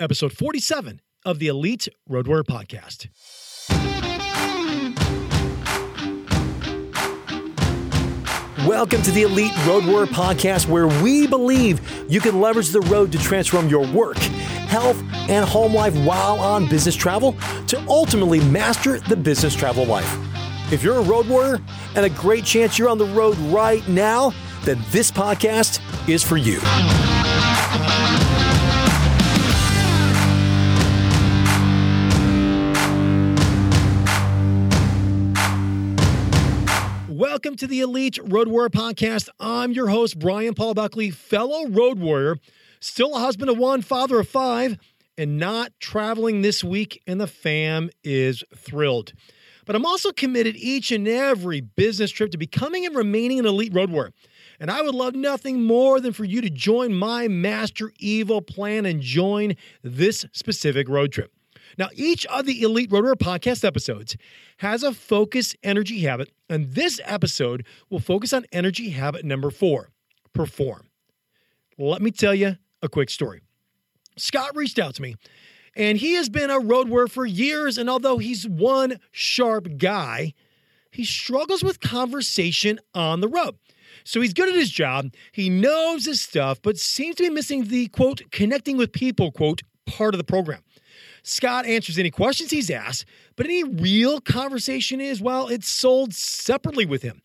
episode 47 of the Elite Road Warrior Podcast. Welcome to the Elite Road Warrior Podcast, where we believe you can leverage the road to transform your work, health, and home life while on business travel to ultimately master the business travel life. If you're a road warrior and a great chance you're on the road right now, then this podcast is for you. Welcome to the Elite Road Warrior Podcast. I'm your host, Bryan Paul Buckley, fellow road warrior, still a husband of one, father of five, and not traveling this week, and the fam is thrilled. But I'm also committed each and every business trip to becoming and remaining an elite road warrior. And I would love nothing more than for you to join my Master Evil plan and join this specific road trip. Now, each of the Elite Warrior podcast episodes has a focus energy habit, and this episode will focus on energy habit number four perform. Let me tell you a quick story. Scott reached out to me, and he has been a road warrior for years. And although he's one sharp guy, he struggles with conversation on the road. So he's good at his job, he knows his stuff, but seems to be missing the quote, connecting with people quote, part of the program. Scott answers any questions he's asked, but any real conversation is, well, it's sold separately with him.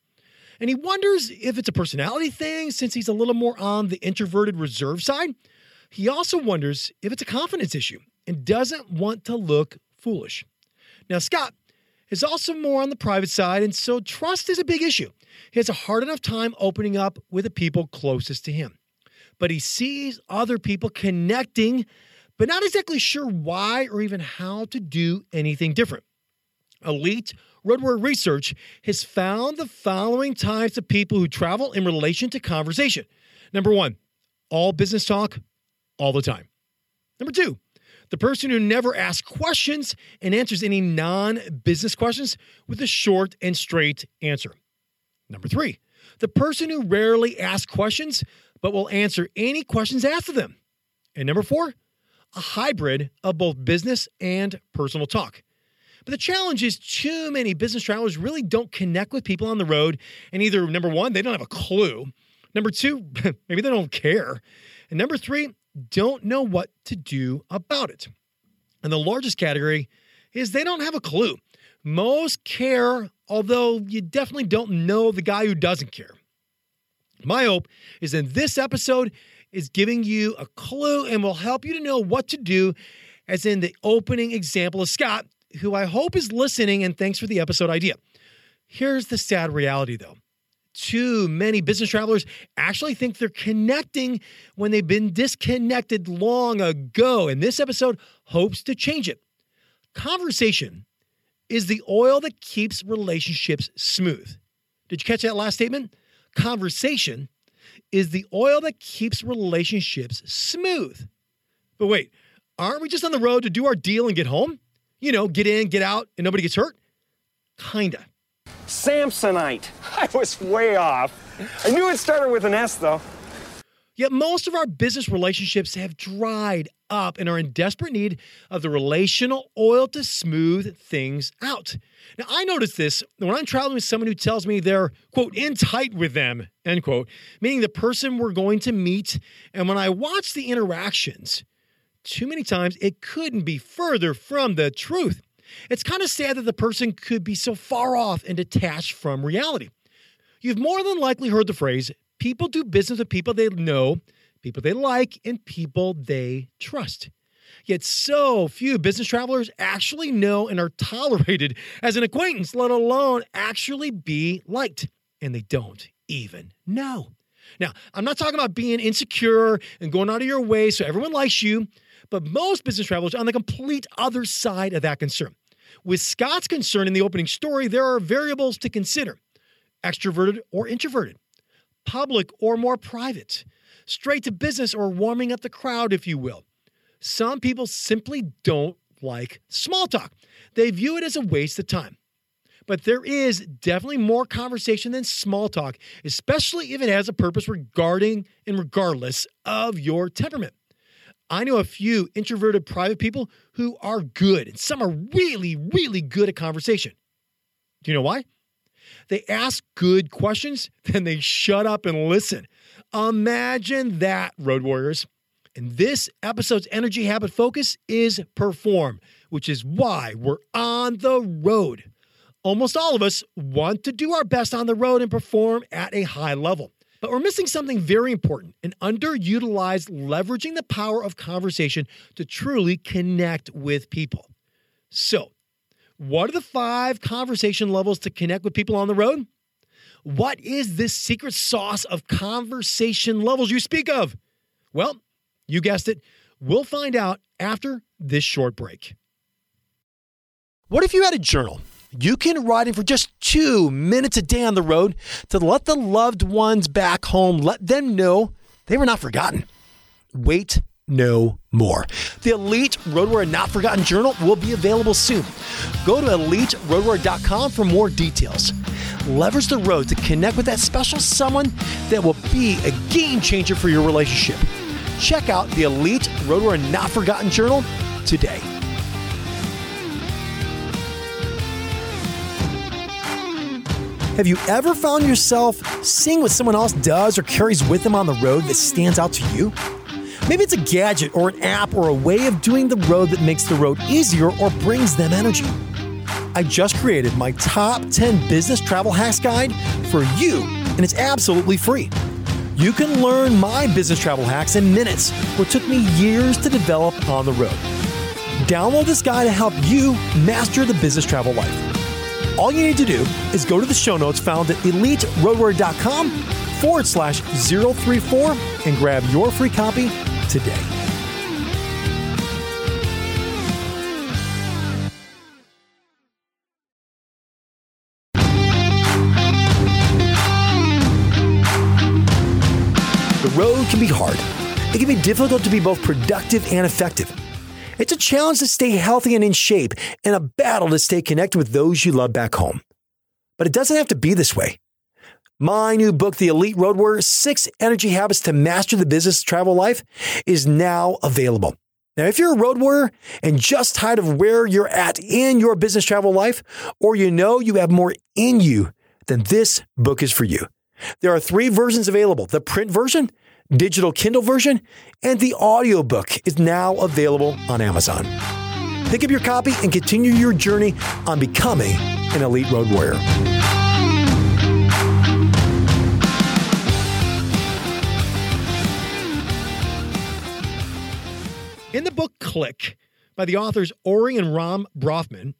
And he wonders if it's a personality thing since he's a little more on the introverted reserve side. He also wonders if it's a confidence issue and doesn't want to look foolish. Now, Scott is also more on the private side, and so trust is a big issue. He has a hard enough time opening up with the people closest to him. But he sees other people connecting but not exactly sure why or even how to do anything different. Elite Road Warrior Research has found the following types of people who travel in relation to conversation. Number one, all business talk all the time. Number two, the person who never asks questions and answers any non business questions with a short and straight answer. Number three, the person who rarely asks questions but will answer any questions asked of them. And number four, a hybrid of both business and personal talk. But the challenge is too many business travelers really don't connect with people on the road. And either, number one, they don't have a clue. Number two, maybe they don't care. And number three, don't know what to do about it. And the largest category is they don't have a clue. Most care, although you definitely don't know the guy who doesn't care. My hope is in this episode, is giving you a clue and will help you to know what to do, as in the opening example of Scott, who I hope is listening, and thanks for the episode idea. Here's the sad reality though. Too many business travelers actually think they're connecting when they've been disconnected long ago, and this episode hopes to change it. Conversation is the oil that keeps relationships smooth. Did you catch that last statement? Conversation is the oil that keeps relationships smooth. But wait, aren't we just on the road to do our deal and get home? You know, get in, get out, and nobody gets hurt? Kinda. Samsonite. I was way off. I knew it started with an S, though. Yet most of our business relationships have dried up and are in desperate need of the relational oil to smooth things out. Now, I notice this when I'm traveling with someone who tells me they're, quote, in tight with them, end quote, meaning the person we're going to meet. And when I watch the interactions, too many times it couldn't be further from the truth. It's kind of sad that the person could be so far off and detached from reality. You've more than likely heard the phrase people do business with people they know, people they like, and people they trust. Yet so few business travelers actually know and are tolerated as an acquaintance, let alone actually be liked. And they don't even know. Now, I'm not talking about being insecure and going out of your way so everyone likes you, but most business travelers are on the complete other side of that concern. With Scott's concern in the opening story, there are variables to consider extroverted or introverted, public or more private, straight to business or warming up the crowd, if you will. Some people simply don't like small talk, they view it as a waste of time. But there is definitely more conversation than small talk, especially if it has a purpose regarding and regardless of your temperament. I know a few introverted private people who are good, and some are really, really good at conversation. Do you know why? They ask good questions, then they shut up and listen. Imagine that, Road Warriors. And this episode's energy habit focus is perform, which is why we're on the road. Almost all of us want to do our best on the road and perform at a high level. But we're missing something very important an underutilized leveraging the power of conversation to truly connect with people. So, what are the five conversation levels to connect with people on the road? What is this secret sauce of conversation levels you speak of? Well, you guessed it. We'll find out after this short break. What if you had a journal? You can write in for just two minutes a day on the road to let the loved ones back home, let them know they were not forgotten. Wait no more. The Elite Road Warrior Not Forgotten Journal will be available soon. Go to eliteroadwarrior.com for more details. Leverage the road to connect with that special someone that will be a game changer for your relationship. Check out the Elite Road Warrior Not Forgotten Journal today. Have you ever found yourself seeing what someone else does or carries with them on the road that stands out to you? Maybe it's a gadget or an app or a way of doing the road that makes the road easier or brings them energy. I just created my top 10 business travel hacks guide for you, and it's absolutely free. You can learn my business travel hacks in minutes, what took me years to develop on the road. Download this guide to help you master the business travel life. All you need to do is go to the show notes found at eliteroadwarrior.com forward slash 034 and grab your free copy today. The road can be hard. It can be difficult to be both productive and effective. It's a challenge to stay healthy and in shape, and a battle to stay connected with those you love back home. But it doesn't have to be this way. My new book, The Elite Road Warrior Six Energy Habits to Master the Business Travel Life, is now available. Now, if you're a road warrior and just tired of where you're at in your business travel life, or you know you have more in you, then this book is for you. There are three versions available the print version, digital Kindle version, and the audiobook is now available on Amazon. Pick up your copy and continue your journey on becoming an elite road warrior. In the book Click by the authors Ori and Rom Brafman,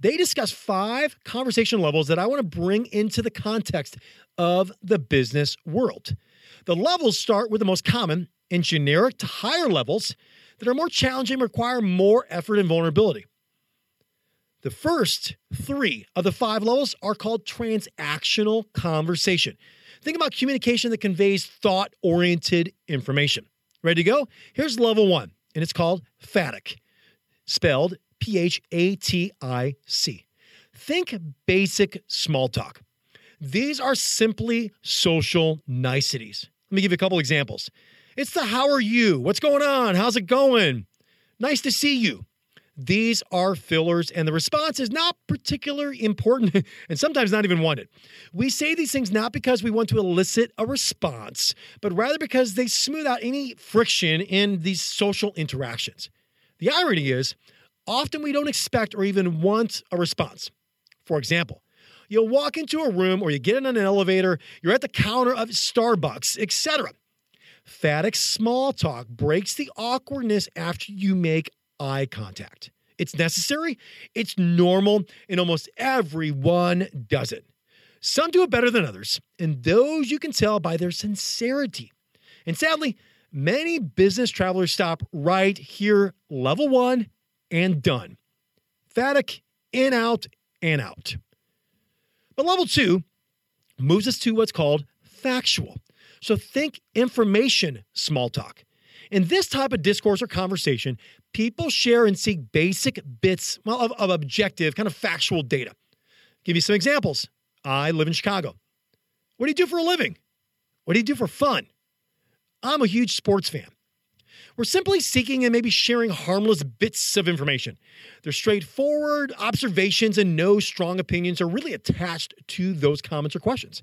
they discuss five conversation levels that I want to bring into the context of the business world. The levels start with the most common and generic to higher levels that are more challenging require more effort and vulnerability. The first three of the five levels are called transactional conversation. Think about communication that conveys thought oriented information. Ready to go? Here's level one and it's called phatic, spelled P H A T I C. Think basic small talk. These are simply social niceties. Let me give you a couple examples. It's the how are you? What's going on? How's it going? Nice to see you. These are fillers, and the response is not particularly important and sometimes not even wanted. We say these things not because we want to elicit a response, but rather because they smooth out any friction in these social interactions. The irony is, often we don't expect or even want a response. For example, you'll walk into a room or you get in an elevator, you're at the counter of Starbucks, etc. Phatic small talk breaks the awkwardness after you make eye contact. It's necessary, it's normal, and almost everyone does it. Some do it better than others, and those you can tell by their sincerity. And sadly, many business travelers stop right here, level one, and done. Phatic, in, out, and out. But level two moves us to what's called factual. So think information small talk. In this type of discourse or conversation, people share and seek basic bits well, of, of objective, kind of factual data. Give you some examples. I live in Chicago. What do you do for a living? What do you do for fun? I'm a huge sports fan. We're simply seeking and maybe sharing harmless bits of information. They're straightforward observations, and no strong opinions are really attached to those comments or questions.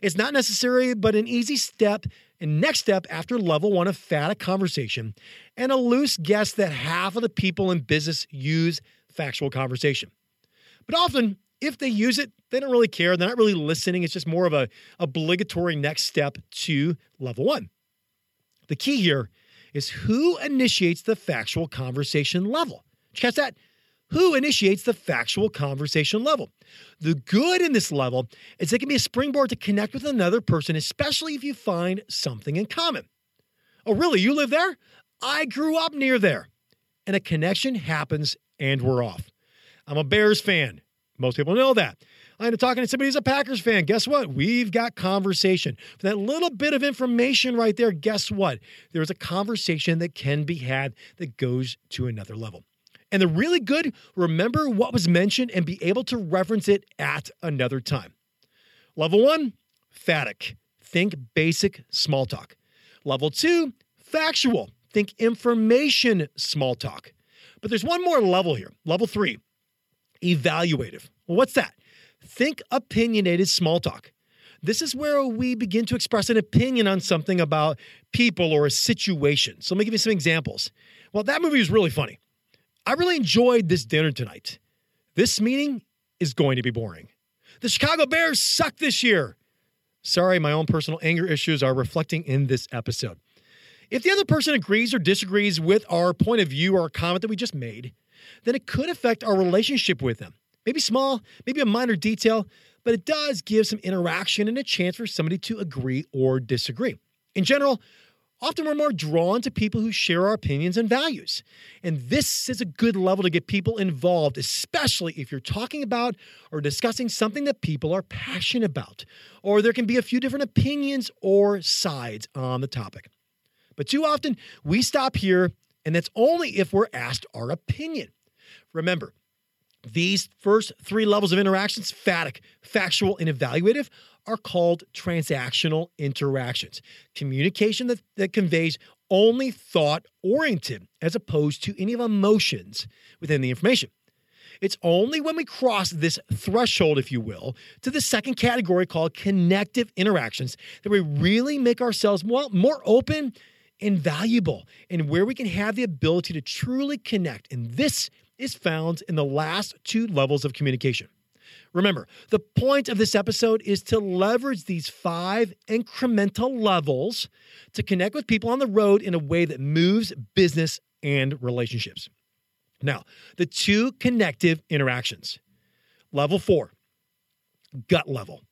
It's not necessary, but an easy step and next step after level one of phatic conversation, and a loose guess that half of the people in business use factual conversation. But often, if they use it, they don't really care. They're not really listening. It's just more of a obligatory next step to level one. The key here is who initiates the factual conversation level. Did catch that? Who initiates the factual conversation level? The good in this level is it can be a springboard to connect with another person, especially if you find something in common. Oh, really? You live there? I grew up near there. And a connection happens and we're off. I'm a Bears fan. Most people know that. I end up talking to somebody who's a Packers fan. Guess what? We've got conversation. For that little bit of information right there, guess what? There's a conversation that can be had that goes to another level. And the really good, remember what was mentioned and be able to reference it at another time. Level one, phatic. Think basic small talk. Level two, factual. Think information small talk. But there's one more level here. Level three, evaluative. Well, what's that? Think opinionated small talk. This is where we begin to express an opinion on something about people or a situation. So let me give you some examples. Well, that movie was really funny. I really enjoyed this dinner tonight. This meeting is going to be boring. The Chicago Bears suck this year. Sorry, my own personal anger issues are reflecting in this episode. If the other person agrees or disagrees with our point of view or comment that we just made, then it could affect our relationship with them. Maybe small, maybe a minor detail, but it does give some interaction and a chance for somebody to agree or disagree. In general, often we're more drawn to people who share our opinions and values. And this is a good level to get people involved, especially if you're talking about or discussing something that people are passionate about, or there can be a few different opinions or sides on the topic. But too often, we stop here, and that's only if we're asked our opinion. Remember, these first three levels of interactions, phatic, factual, and evaluative, are called transactional interactions. Communication that, that conveys only thought oriented as opposed to any of emotions within the information. It's only when we cross this threshold, if you will, to the second category called connective interactions that we really make ourselves more, more open and valuable and where we can have the ability to truly connect. And this is found in the last two levels of communication. Remember, the point of this episode is to leverage these five incremental levels to connect with people on the road in a way that moves business and relationships. Now, the two connective interactions. Level four, gut level.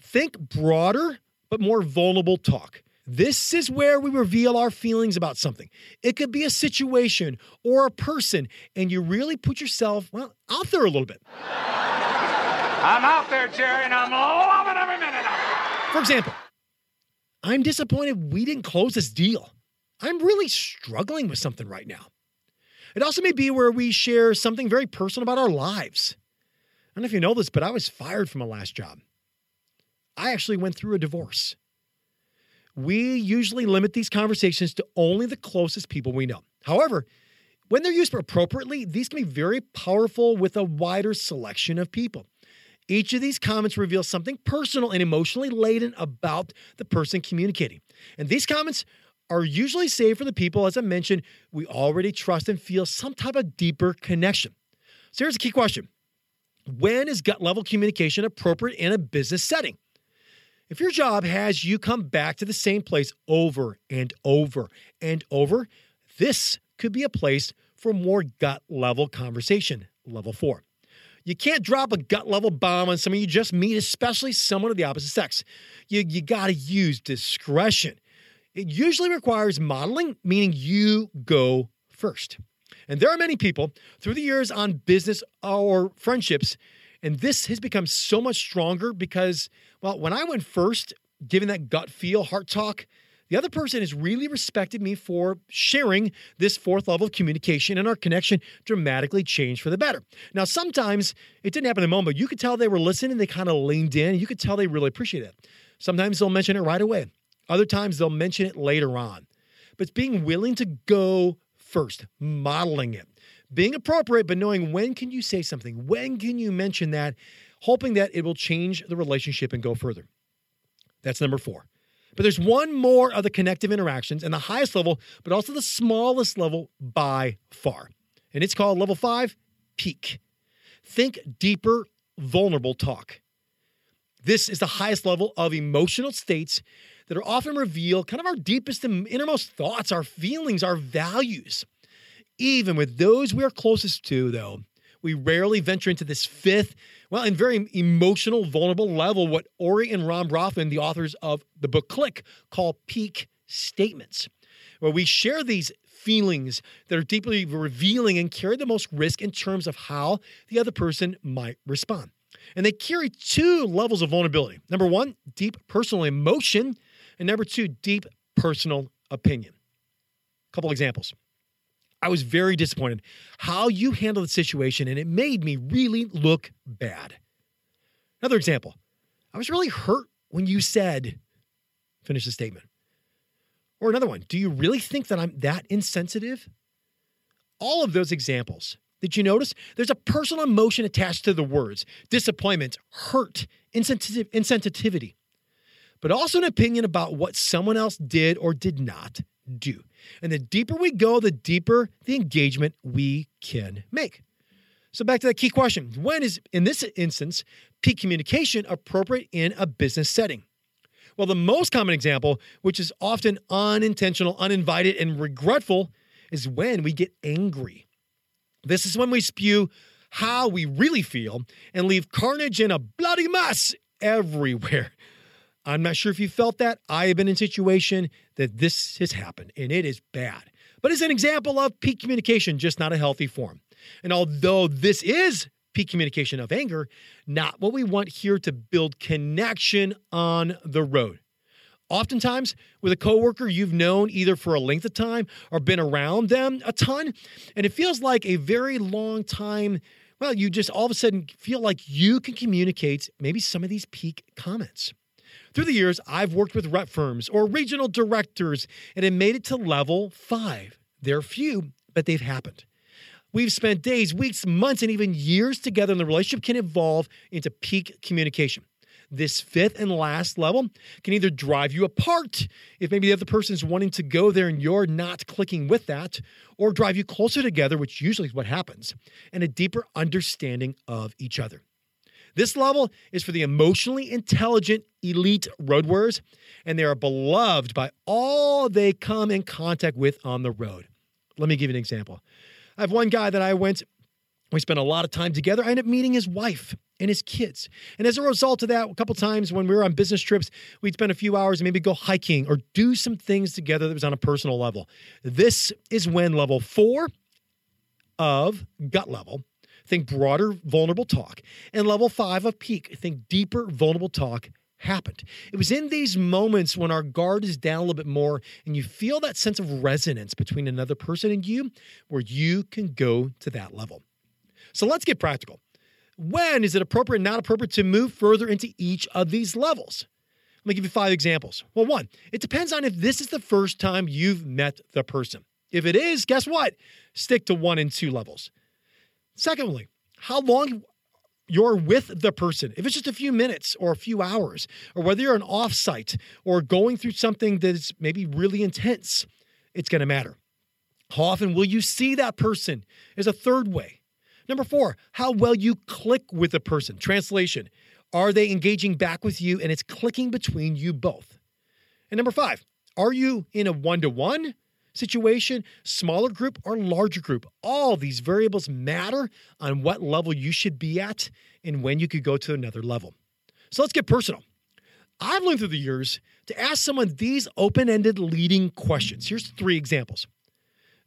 Think broader but more vulnerable talk. This is where we reveal our feelings about something. It could be a situation or a person, and you really put yourself, well, out there a little bit. I'm out there, Jerry, and I'm loving every minute of it. For example, I'm disappointed we didn't close this deal. I'm really struggling with something right now. It also may be where we share something very personal about our lives. I don't know if you know this, but I was fired from my last job. I actually went through a divorce. We usually limit these conversations to only the closest people we know. However, when they're used appropriately, these can be very powerful with a wider selection of people. Each of these comments reveals something personal and emotionally laden about the person communicating. And these comments are usually saved for the people, as I mentioned, we already trust and feel some type of deeper connection. So here's a key question When is gut level communication appropriate in a business setting? If your job has you come back to the same place over and over and over, this could be a place for more gut level conversation, level four. You can't drop a gut level bomb on someone you just meet, especially someone of the opposite sex. You, you got to use discretion. It usually requires modeling, meaning you go first. And there are many people through the years on business or friendships, and this has become so much stronger because, well, when I went first, giving that gut feel, heart talk, the other person has really respected me for sharing this fourth level of communication, and our connection dramatically changed for the better. Now, sometimes it didn't happen in a moment, but you could tell they were listening, they kind of leaned in, you could tell they really appreciated it. Sometimes they'll mention it right away, other times they'll mention it later on. but it's being willing to go first, modeling it, being appropriate, but knowing when can you say something, when can you mention that, hoping that it will change the relationship and go further. That's number four. But there's one more of the connective interactions and the highest level, but also the smallest level by far. And it's called level five peak. Think deeper, vulnerable talk. This is the highest level of emotional states that are often reveal kind of our deepest and innermost thoughts, our feelings, our values. Even with those we are closest to, though, we rarely venture into this fifth, well, and very emotional, vulnerable level, what Ori and Rom Brafman, the authors of the book Click, call peak statements, where we share these feelings that are deeply revealing and carry the most risk in terms of how the other person might respond. And they carry two levels of vulnerability. Number one, deep personal emotion, and number two, deep personal opinion. A couple examples. I was very disappointed how you handled the situation, and it made me really look bad. Another example. I was really hurt when you said, finish the statement. Or another one. Do you really think that I'm that insensitive? All of those examples. Did you notice? There's a personal emotion attached to the words disappointment, hurt, insensitiv- insensitivity, but also an opinion about what someone else did or did not do. And the deeper we go, the deeper the engagement we can make. So, back to that key question when is, in this instance, peak communication appropriate in a business setting? Well, the most common example, which is often unintentional, uninvited, and regretful, is when we get angry. This is when we spew how we really feel and leave carnage and a bloody mess everywhere. I'm not sure if you felt that. I have been in a situation that this has happened and it is bad. But it's an example of peak communication, just not a healthy form. And although this is peak communication of anger, not what we want here to build connection on the road. Oftentimes, with a coworker you've known either for a length of time or been around them a ton, and it feels like a very long time. Well, you just all of a sudden feel like you can communicate maybe some of these peak comments. Through the years, I've worked with rep firms or regional directors and it made it to level five. They're few, but they've happened. We've spent days, weeks, months, and even years together, and the relationship can evolve into peak communication. This fifth and last level can either drive you apart if maybe the other person is wanting to go there and you're not clicking with that, or drive you closer together, which usually is what happens, and a deeper understanding of each other. This level is for the emotionally intelligent elite road warriors, and they are beloved by all they come in contact with on the road. Let me give you an example. I have one guy that I went, we spent a lot of time together. I ended up meeting his wife and his kids. And as a result of that, a couple times when we were on business trips, we'd spend a few hours and maybe go hiking or do some things together that was on a personal level. This is when level four of gut level think broader, vulnerable talk. And level five of peak, think deeper, vulnerable talk happened. It was in these moments when our guard is down a little bit more and you feel that sense of resonance between another person and you where you can go to that level. So let's get practical. When is it appropriate and not appropriate to move further into each of these levels? Let me give you five examples. Well, one, it depends on if this is the first time you've met the person. If it is, guess what? Stick to one and two levels. Secondly, how long you're with the person. If it's just a few minutes or a few hours, or whether you're an offsite or going through something that's maybe really intense, it's going to matter. How often will you see that person? Is a third way. Number four, how well you click with the person. Translation Are they engaging back with you and it's clicking between you both? And number five, are you in a one to one situation, smaller group or larger group. All these variables matter on what level you should be at and when you could go to another level. So let's get personal. I've learned through the years to ask someone these open ended leading questions. Here's three examples.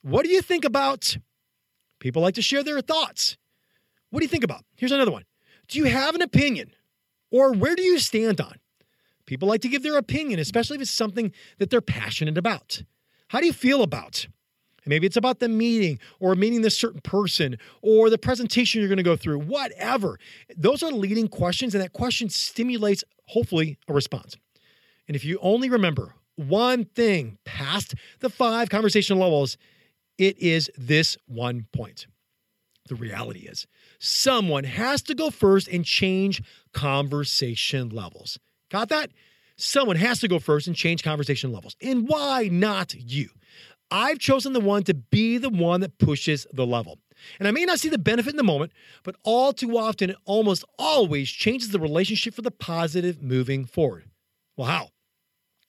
What do you think about? People like to share their thoughts. What do you think about? Here's another one. Do you have an opinion? Or where do you stand on? People like to give their opinion, especially if it's something that they're passionate about. How do you feel about? Maybe it's about the meeting or meeting this certain person or the presentation you're going to go through, whatever. Those are leading questions, and that question stimulates, hopefully, a response. And if you only remember one thing past the five conversation levels, it is this one point. The reality is, someone has to go first and change conversation levels. Got that? Someone has to go first and change conversation levels. And why not you? I've chosen the one to be the one that pushes the level. And I may not see the benefit in the moment, but all too often, it almost always changes the relationship for the positive moving forward. Well, how?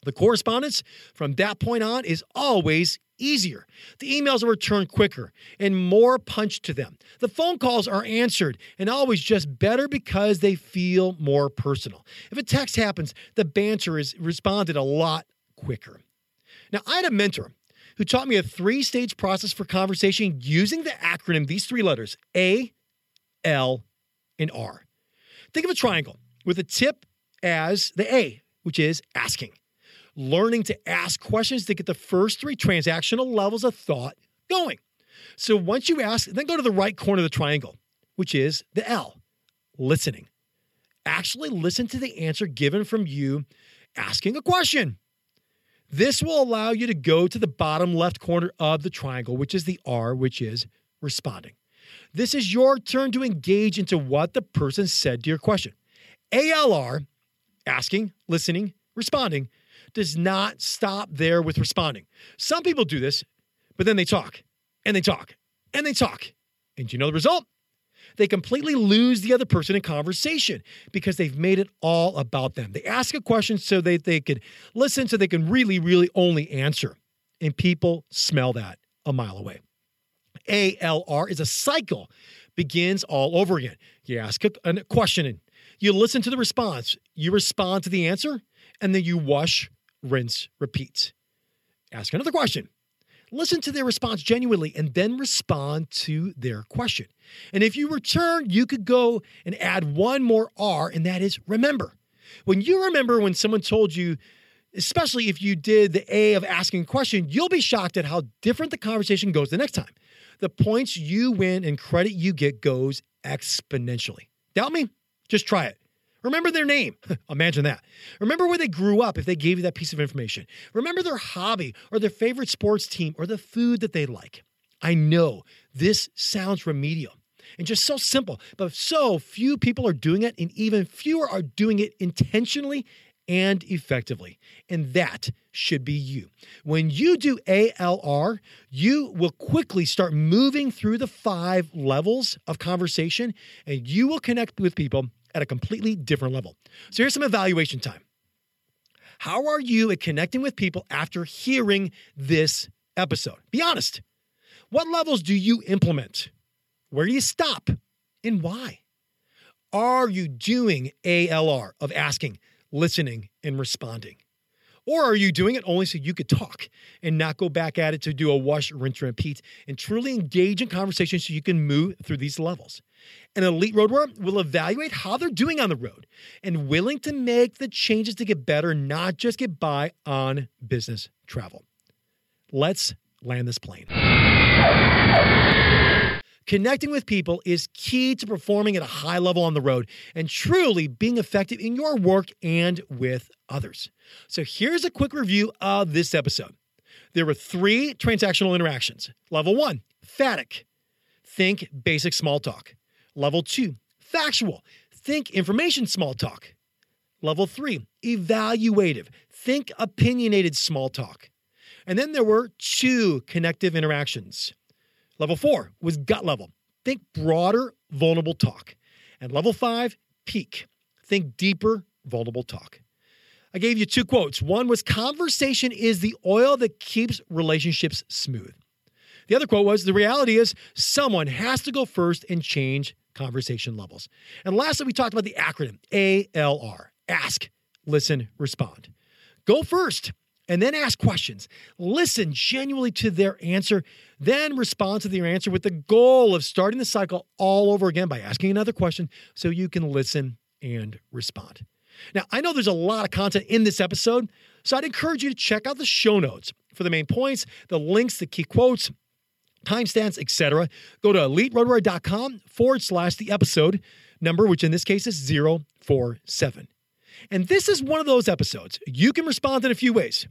The correspondence from that point on is always easier. The emails are returned quicker and more punch to them. The phone calls are answered and always just better because they feel more personal. If a text happens, the banter is responded a lot quicker. Now, I had a mentor who taught me a three stage process for conversation using the acronym, these three letters A, L, and R. Think of a triangle with a tip as the A, which is asking learning to ask questions to get the first three transactional levels of thought going. So once you ask, then go to the right corner of the triangle, which is the L, listening. Actually, listen to the answer given from you asking a question. This will allow you to go to the bottom left corner of the triangle, which is the R, which is responding. This is your turn to engage into what the person said to your question. ALR, asking, listening, responding, does not stop there with responding. Some people do this, but then they talk and they talk and they talk. And you know the result? They completely lose the other person in conversation because they've made it all about them. They ask a question so they, they could listen, so they can really, really only answer. And people smell that a mile away. ALR is a cycle, begins all over again. You ask a, a question you listen to the response, you respond to the answer, and then you wash rinse, repeat. Ask another question. Listen to their response genuinely and then respond to their question. And if you return, you could go and add one more R, and that is remember. When you remember when someone told you, especially if you did the A of asking a question, you'll be shocked at how different the conversation goes the next time. The points you win and credit you get goes exponentially. Doubt me? Just try it. Remember their name. Imagine that. Remember where they grew up if they gave you that piece of information. Remember their hobby or their favorite sports team or the food that they like. I know this sounds remedial and just so simple, but so few people are doing it, and even fewer are doing it intentionally and effectively. And that should be you. When you do ALR, you will quickly start moving through the five levels of conversation and you will connect with people at a completely different level. So here's some evaluation time. How are you at connecting with people after hearing this episode? Be honest. What levels do you implement? Where do you stop? And why? Are you doing ALR of asking, listening, and responding? Or are you doing it only so you could talk and not go back at it to do a wash, rinse, repeat and truly engage in conversation so you can move through these levels? An elite road warrior will evaluate how they're doing on the road and willing to make the changes to get better, not just get by on business travel. Let's land this plane. Connecting with people is key to performing at a high level on the road and truly being effective in your work and with others. So, here's a quick review of this episode. There were three transactional interactions. Level one, phatic. Think basic small talk. Level two, factual. Think information small talk. Level three, evaluative. Think opinionated small talk. And then there were two connective interactions. Level four was gut level. Think broader, vulnerable talk. And level five, peak. Think deeper, vulnerable talk. I gave you two quotes. One was conversation is the oil that keeps relationships smooth. The other quote was the reality is someone has to go first and change conversation levels. And lastly, we talked about the acronym ALR ask, listen, respond. Go first and then ask questions. Listen genuinely to their answer, then respond to their answer with the goal of starting the cycle all over again by asking another question so you can listen and respond. Now, I know there's a lot of content in this episode, so I'd encourage you to check out the show notes for the main points, the links, the key quotes, timestamps, etc. Go to eliteroadwarrior.com forward slash the episode number, which in this case is 047. And this is one of those episodes. You can respond in a few ways.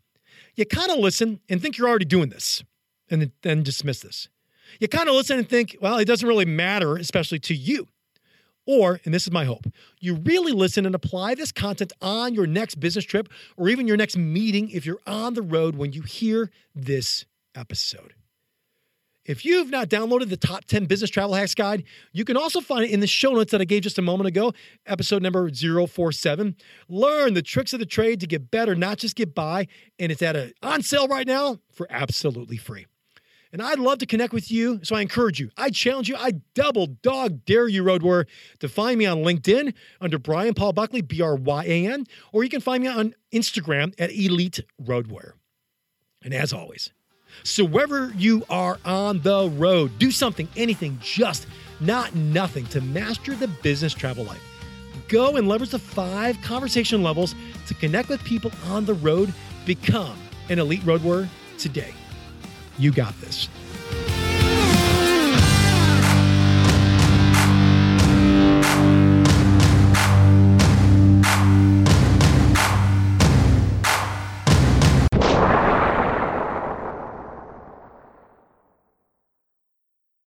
You kind of listen and think you're already doing this and then dismiss this. You kind of listen and think, well, it doesn't really matter, especially to you. Or, and this is my hope, you really listen and apply this content on your next business trip or even your next meeting if you're on the road when you hear this episode. If you've not downloaded the top 10 business travel hacks guide, you can also find it in the show notes that I gave just a moment ago, episode number 047. Learn the tricks of the trade to get better, not just get by. And it's at a on sale right now for absolutely free. And I'd love to connect with you. So I encourage you, I challenge you, I double dog dare you, Road Warrior, to find me on LinkedIn under Bryan Paul Buckley, B R Y A N, or you can find me on Instagram at Elite Road Warrior. And as always, so wherever you are on the road, do something, anything, just not nothing to master the business travel life. Go and leverage the five conversation levels to connect with people on the road. Become an elite road warrior today. You got this.